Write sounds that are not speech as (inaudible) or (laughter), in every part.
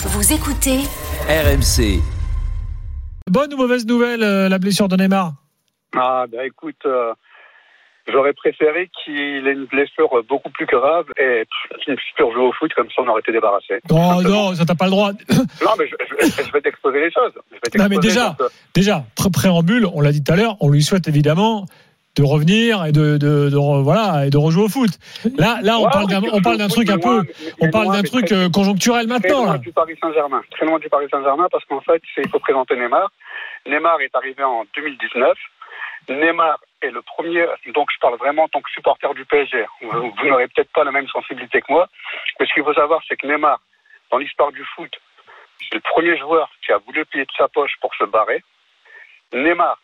Vous écoutez RMC. Bonne ou mauvaise nouvelle, euh, la blessure de Neymar Ah, bah écoute, euh, j'aurais préféré qu'il ait une blessure beaucoup plus grave et qu'il puisse plus rejouer au foot, comme ça on aurait été débarrassé. Oh non, ça t'as pas le droit. (coughs) Non, mais je, je- je vais t'exposer les choses. Je vais Non, mais déjà, Déjà, pré- préambule, on l'a dit tout à l'heure, on lui souhaite évidemment de revenir et de, de, de voilà et de rejouer au foot. Là, là, on Ouais, parle d'un, on parle truc un peu, loin, on parle loin, d'un truc très- euh, conjoncturel Très maintenant loin là. du Paris Saint-Germain. Très loin du Paris Saint-Germain parce qu'en fait, il faut présenter Neymar. Neymar est arrivé en 2019. Neymar est le premier, donc je parle vraiment en tant que supporter du PSG. Vous, vous n'aurez peut-être pas la même sensibilité que moi, mais ce qu'il faut savoir, c'est que Neymar, dans l'histoire du foot, c'est le premier joueur qui a voulu payer de sa poche pour se barrer. Neymar,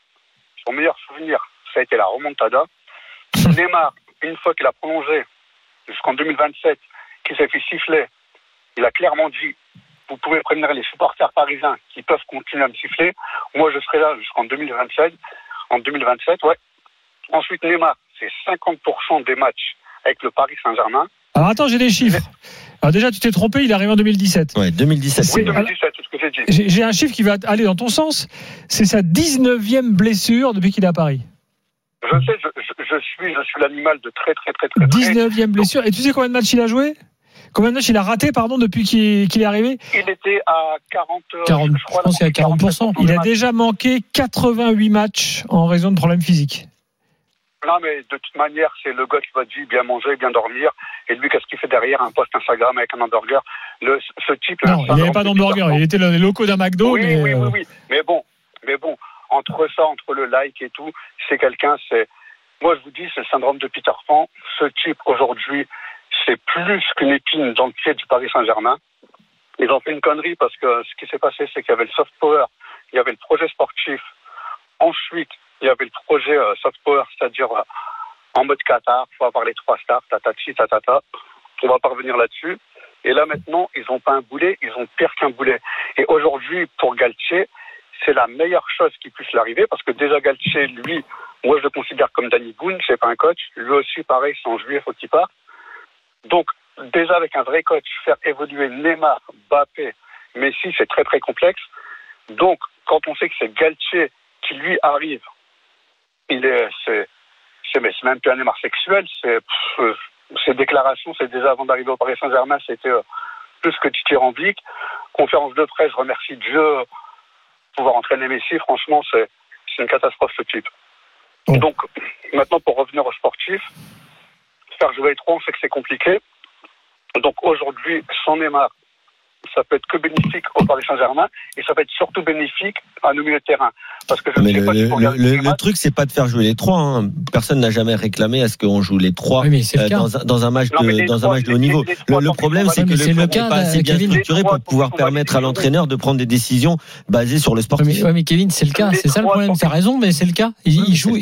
son meilleur souvenir, ça a été la remontada. (laughs) Neymar, une fois qu'il a prolongé jusqu'en 2027, qu'il s'est fait siffler, il a clairement dit vous pouvez prévenir les supporters parisiens qui peuvent continuer à me siffler. Moi, je serai là jusqu'en 2027. En 2027, ouais. Ensuite, Neymar, c'est 50% des matchs avec le Paris Saint-Germain. Alors attends, j'ai des chiffres. Alors déjà, tu t'es trompé, il est arrivé en 2017. Ouais, 2017. C'est- Oui, 2017, c'est ce que j'ai dit. J'ai un chiffre qui va aller dans ton sens. C'est sa 19e blessure depuis qu'il est à Paris. Je sais, je, je- je suis, je suis l'animal de très, très, très, très, très. 19e blessure. Et tu sais combien de matchs il a joué? Combien de matchs il a raté, pardon, depuis qu'il, est arrivé? Il était à 40, euh, 40, je crois, je pense qu'il à 40%. Il a déjà manqué 88 matchs en raison de problèmes physiques. Non, mais de toute manière, c'est le gars qui va dire bien manger, bien dormir. Et lui, qu'est-ce qu'il fait derrière un post Instagram avec un hamburger? Le, Ce type Non, il n'y avait pas d'hamburger. Il était dans les locaux d'un McDo, Oui, mais oui, euh, oui, oui. Mais bon, mais bon, entre ça, entre le like et tout, c'est quelqu'un, c'est. Moi, je vous dis, c'est le syndrome de Peter Pan. Ce type, aujourd'hui, c'est plus qu'une épine dans le pied du Paris Saint-Germain. Ils ont fait une connerie parce que ce qui s'est passé, c'est qu'il y avait le soft power, il y avait le projet sportif. Ensuite, il y avait le projet euh, soft power, c'est-à-dire euh, en mode Qatar, il faut avoir les trois stars, tatati, tatata. On va pas revenir là-dessus. Et là, maintenant, ils n'ont pas un boulet, ils ont pire qu'un boulet. Et aujourd'hui, pour Galtier, c'est la meilleure chose qui puisse l'arriver parce que déjà Galtier, lui, moi je le considère comme Danny Boone, c'est pas un coach. Lui aussi, pareil, c'est en juillet, faut qu'il parte. Donc, déjà avec un vrai coach, faire évoluer Neymar, Mbappé, Messi, c'est très très complexe. Donc, quand on sait que c'est Galtier qui lui arrive, il est, c'est, c'est, même plus un Neymar sexuel, c'est, pff, ses déclarations, c'est déjà avant d'arriver au Paris Saint-Germain, c'était euh, plus que dithyrambique. Conférence de presse, remercie Dieu pouvoir entraîner Messi. Franchement, c'est, une catastrophe ce type. Donc, maintenant, pour revenir au sportif, faire jouer les trois, on sait que c'est compliqué. Donc aujourd'hui, sans Neymar, ça peut être que bénéfique au Paris Saint-Germain et ça peut être surtout bénéfique à nos milieux de terrain. Parce que je ne Mais sais le, pas si le- truc, c'est pas de faire jouer les trois. hein. Personne n'a jamais réclamé à ce qu'on joue les trois Oui, mais c'est le euh, dans, un, dans un match Non, de dans un match de haut niveau. les Le, problème, c'est que le n'est pas assez bien structuré pour pouvoir permettre à l'entraîneur de prendre des décisions basées sur le sportif. mais, mais Kevin, c'est le cas, c'est ça le problème. T'as raison, mais c'est le cas. Il, joue. (laughs)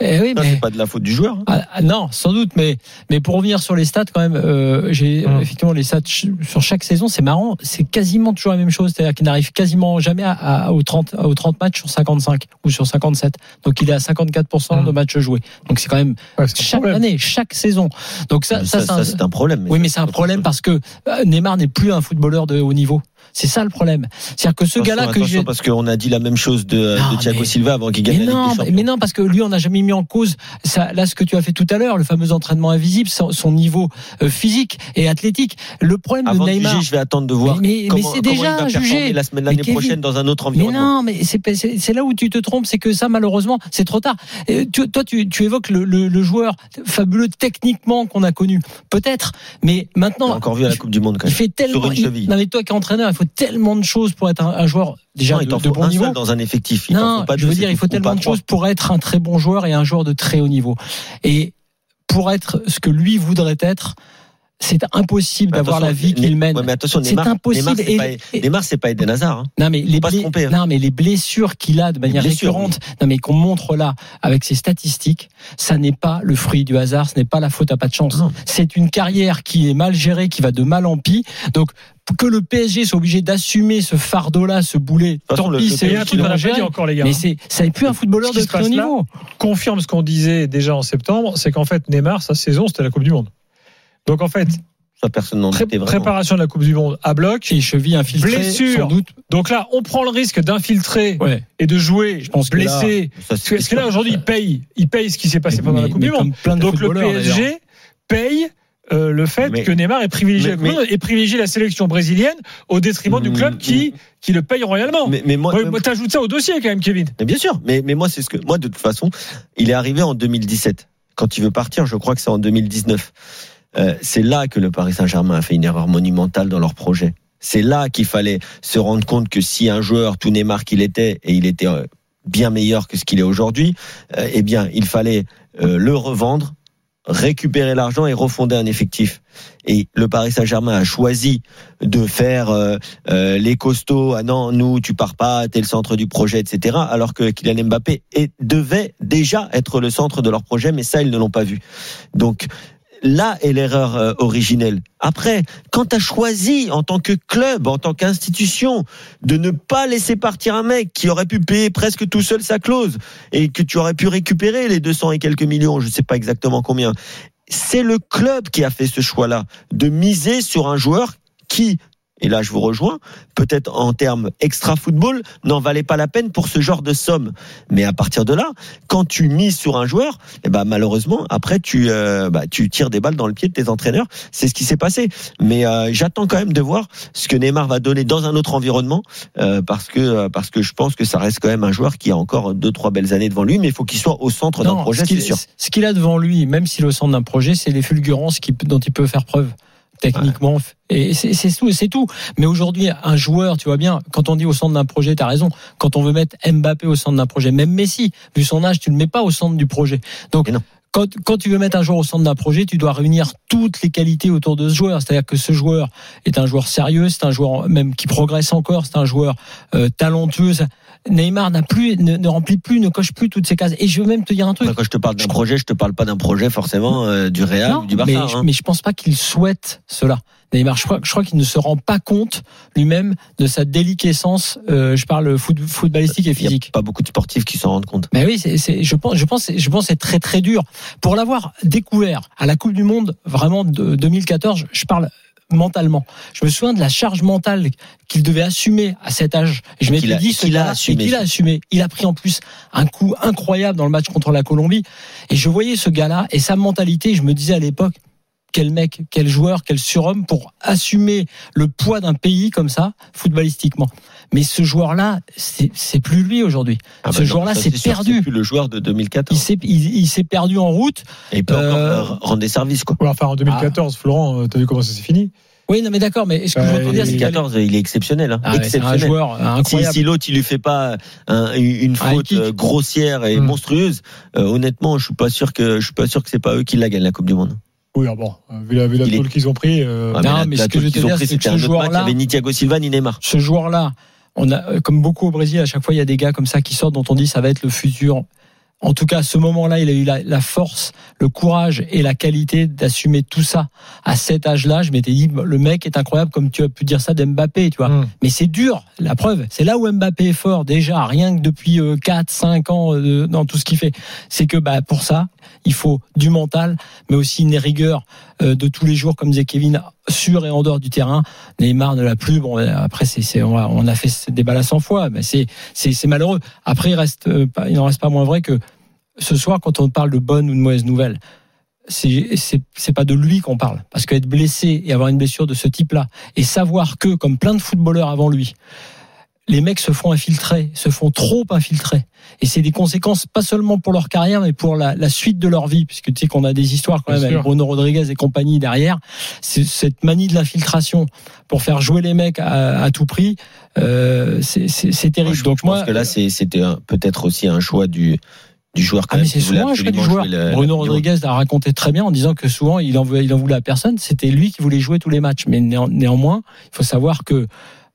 Eh c'est pas de la faute du joueur. hein. Ah, ah, non, sans doute, mais mais pour revenir sur les stats quand même, euh, j'ai Hum. effectivement les stats sur chaque saison, c'est marrant, c'est quasiment toujours la même chose, c'est-à-dire qu'il n'arrive quasiment jamais à, à- aux 30 aux 30 matchs sur 55 ou sur 57. Donc il est à 54% de Hum. matchs joués. Donc c'est quand même ouais, chaque problème. année, chaque saison. Donc ça Mais ça, ça, c'est un- problème. oui, mais c'est un problème parce que euh, Neymar n'est plus un footballeur de haut niveau. C'est ça le problème. C'est-à-dire que ce gars-là que j'ai parce qu'on a dit la même chose de, Non, de Thiago mais- Silva avant qu'il gagne mais la Ligue non, des Champions. mais non, parce que lui, on n'a jamais mis en cause ça, là ce que tu as fait tout à l'heure, le fameux entraînement invisible, son, son niveau euh, physique et athlétique. Le problème Avant de Neymar. juger, je vais attendre de voir Mais- mais- mais c'est déjà il jugé. la semaine Mais l'année prochaine dans un autre Mais environnement. non, mais c'est là où tu te trompes, c'est que ça malheureusement c'est trop tard. Et tu- toi, tu, tu évoques le, le, le joueur fabuleux techniquement qu'on a connu, peut-être, mais On maintenant encore vu à la Coupe du Monde quand il même. fait tellement. Il- non mais toi qui es entraîneur, il faut tellement de choses pour être un, un joueur déjà Non, il de, t'en de faut bon un niveau. seul dans un effectif. Il Non, faut pas je veux dire, il faut tellement de choses pour être un très bon joueur et un joueur de très haut niveau. Et pour être ce que lui voudrait être, c'est impossible d'avoir la vie qu'il mène. ouais, mais attention, C'est impossible. Neymar, c'est pas, Eden Hazard. hein. Non mais les pas se blé- tromper, hein. non mais les blessures qu'il a de manière récurrente, non mais qu'on montre là avec ses statistiques, ça n'est pas le fruit du hasard, ce n'est pas la faute à pas de chance. C'est une carrière qui est mal gérée, qui va de mal en pis. Donc que le PSG soit obligé d'assumer ce fardeau-là, ce boulet, tant pis, c'est un truc encore, les gars. Mais c'est, ça n'est plus un footballeur Ce de là, niveau. confirme ce qu'on disait déjà en septembre, c'est qu'en fait Neymar, sa saison, c'était la Coupe du Monde. Donc en fait, Ça, personne n'en Pré- doutait vraiment. préparation de la Coupe du Monde à bloc. Et cheville infiltrée, Blessure. sans doute. Donc là, on prend le risque d'infiltrer Ouais. et de jouer pense que là, blessé. Ça, Parce que, là, aujourd'hui, il paye, il paye ce qui s'est passé Mais- pendant la mais- Coupe du Monde. comme plein de Donc le. PSG paye euh, le fait Mais- que Neymar ait privilégié, mais- la Coupe du Monde et privilégié la sélection brésilienne au détriment du Mm, club qui, qui le paye royalement. Mais, mais moi, T'ajoutes ça au dossier quand même, Kevin. Mais bien sûr, mais, mais moi, c'est ce que. Moi, de toute façon, il est arrivé en 2017. Quand il veut partir, je crois que c'est en 2019. Euh, c'est là que le Paris Saint-Germain a fait une erreur monumentale dans leur projet. C'est là qu'il fallait se rendre compte que si un joueur, tout Neymar qu'il était, et il était euh, bien meilleur que ce qu'il est aujourd'hui, euh, eh bien, il fallait euh, le revendre, récupérer l'argent et refonder un effectif. Et le Paris Saint-Germain a choisi de faire euh, euh, les costauds. Ah non, nous, tu pars pas, t'es le centre du projet, etc. Alors que Kylian Mbappé devait déjà être le centre de leur projet, mais ça, ils ne l'ont pas vu. Donc là est l'erreur euh, originelle. Après, quand tu as choisi en tant que club, en tant qu'institution, de ne pas laisser partir un mec qui aurait pu payer presque tout seul sa clause et que tu aurais pu récupérer les 200 et quelques millions, je sais pas exactement combien, c'est le club qui a fait ce choix-là, de miser sur un joueur qui, et là je vous rejoins, peut-être en termes extra-football, n'en valait pas la peine pour ce genre de somme. Mais à partir de là, quand tu mises sur un joueur, eh ben malheureusement, après tu, euh, bah, tu tires des balles dans le pied de tes entraîneurs. C'est ce qui s'est passé. Mais euh, j'attends quand même de voir ce que Neymar va donner dans un autre environnement, euh, parce que parce que je pense que ça reste quand même un joueur qui a encore deux trois belles années devant lui, mais il faut qu'il soit au centre d'un projet, ce qu'il- c'est sûr. Ce qu'il a devant lui, même s'il est au centre d'un projet, c'est les fulgurances dont il peut faire preuve techniquement. Et c'est tout, c'est tout. Mais aujourd'hui, un joueur, tu vois bien, quand on dit au centre d'un projet, t'as raison. Quand on veut mettre Mbappé au centre d'un projet, même Messi, vu son âge, tu le mets pas au centre du projet. Donc. Quand, quand tu veux mettre un joueur au centre d'un projet, tu dois réunir toutes les qualités autour de ce joueur. C'est-à-dire que ce joueur est un joueur sérieux, c'est un joueur même qui progresse encore, c'est un joueur euh, talentueux. Neymar n'a plus, ne, ne remplit plus, ne coche plus toutes ces cases. Et je veux même te dire un truc. Quand je te parle d'un projet, je te parle pas d'un projet forcément euh, du Real Non, ou du Barça. mais, hein. je, mais je pense pas qu'il souhaite cela. Neymar, je crois, je crois qu'il ne se rend pas compte lui-même de sa déliquescence. euh, je parle foot, footballistique et Il a physique. pas beaucoup de sportifs qui s'en rendent compte. Mais oui, c'est, je pense, je pense, je pense, c'est très très dur pour l'avoir découvert à la Coupe du Monde vraiment de 2014. Je parle mentalement. Je me souviens de la charge mentale qu'il devait assumer à cet âge. Et je m'étais dit, ce qu'il a assumé. a assumé. Il a pris en plus un coup incroyable dans le match contre la Colombie. Et je voyais ce gars-là et sa mentalité. Je me disais à l'époque, quel mec, quel joueur, quel surhomme pour assumer le poids d'un pays comme ça, footballistiquement. Mais ce joueur-là, c'est plus lui aujourd'hui. Ah Ce bah non, joueur-là, c'est perdu. C'est plus le joueur de Il 2014. s'est il, il s'est perdu en route. Et il peut encore Euh, rendre des services quoi. Enfin, en 2014, Florent, euh, t'as vu comment ça s'est fini Oui, non, mais d'accord. Mais ce que je veux dire, c'est qu'il y a- 2014, il est exceptionnel. Hein. Ah c'est un exceptionnel. joueur Si, incroyable. si l'autre il lui fait pas un- une Un faute euh, grossière et Mm. monstrueuse, euh, honnêtement, je suis pas sûr que je suis pas sûr que c'est pas eux qui la gagnent la Coupe du Monde. Oui, ah bon, euh, vu la, vu la est- qu'ils ont pris. euh, Ah, Non, la- mais la ce que je veux dire, c'est que ce joueur-là- avait ni Thiago Silva ni Neymar. ce joueur-là, on a, euh, comme beaucoup au Brésil, à chaque fois, il y a des gars comme ça qui sortent dont on dit ça va être le futur. En tout cas, à ce moment-là, il a eu la, la force, le courage et la qualité d'assumer tout ça à cet âge-là. Je m'étais dit, le mec est incroyable, comme tu as pu dire ça d'Mbappé, tu vois. hum. Mais c'est dur, la preuve. C'est là où Mbappé est fort, déjà, rien que depuis 4, 5 ans euh, dans tout ce qu'il fait. C'est que bah, pour ça, il faut du mental, mais aussi une rigueur euh, de tous les jours, comme disait Kevin, sur et en dehors du terrain. Neymar ne l'a plus. Bon, euh, après, c'est, on, a, on a fait ce débat là 100 fois, mais c'est, malheureux. Après, il reste, euh, il n'en reste pas moins vrai que ce soir, quand on parle de bonnes ou de mauvaises nouvelles, c'est pas de lui qu'on parle. Parce qu'être blessé et avoir une blessure de ce type-là, et savoir que, comme plein de footballeurs avant lui, les mecs se font infiltrer, se font trop infiltrer. Et c'est des conséquences pas seulement pour leur carrière, mais pour la, la suite de leur vie. Puisque tu sais qu'on a des histoires quand Bien même avec. Bruno Rodriguez et compagnie derrière. C'est cette manie de l'infiltration pour faire jouer les mecs à, à tout prix, euh, c'est, terrible. je, Donc je pense moi, que là, c'était peut-être aussi un choix du du joueur. Quand Ah mais même, c'est souvent un choix du joueur. le- Bruno Rodriguez l'a raconté très bien en disant que souvent il en voulait, il en voulait à personne. C'était lui qui voulait jouer tous les matchs. Mais néan- néanmoins, il faut savoir que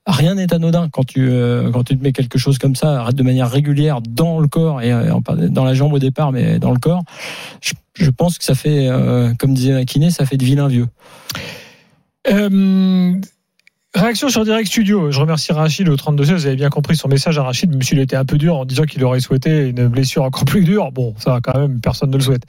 rien n'est anodin quand tu euh, quand tu te mets quelque chose comme ça de manière régulière dans le corps et euh, dans la jambe au départ, mais dans le corps. Je, pense que ça fait, euh, comme disait Makiné, ça fait de vilains vieux. Réaction sur Direct Studio. Je remercie Rachid au 32 Vous avez bien compris son message à Rachid, même s'il était un peu dur en disant qu'il aurait souhaité une blessure encore plus dure. Bon, ça, quand même, personne ne le souhaite.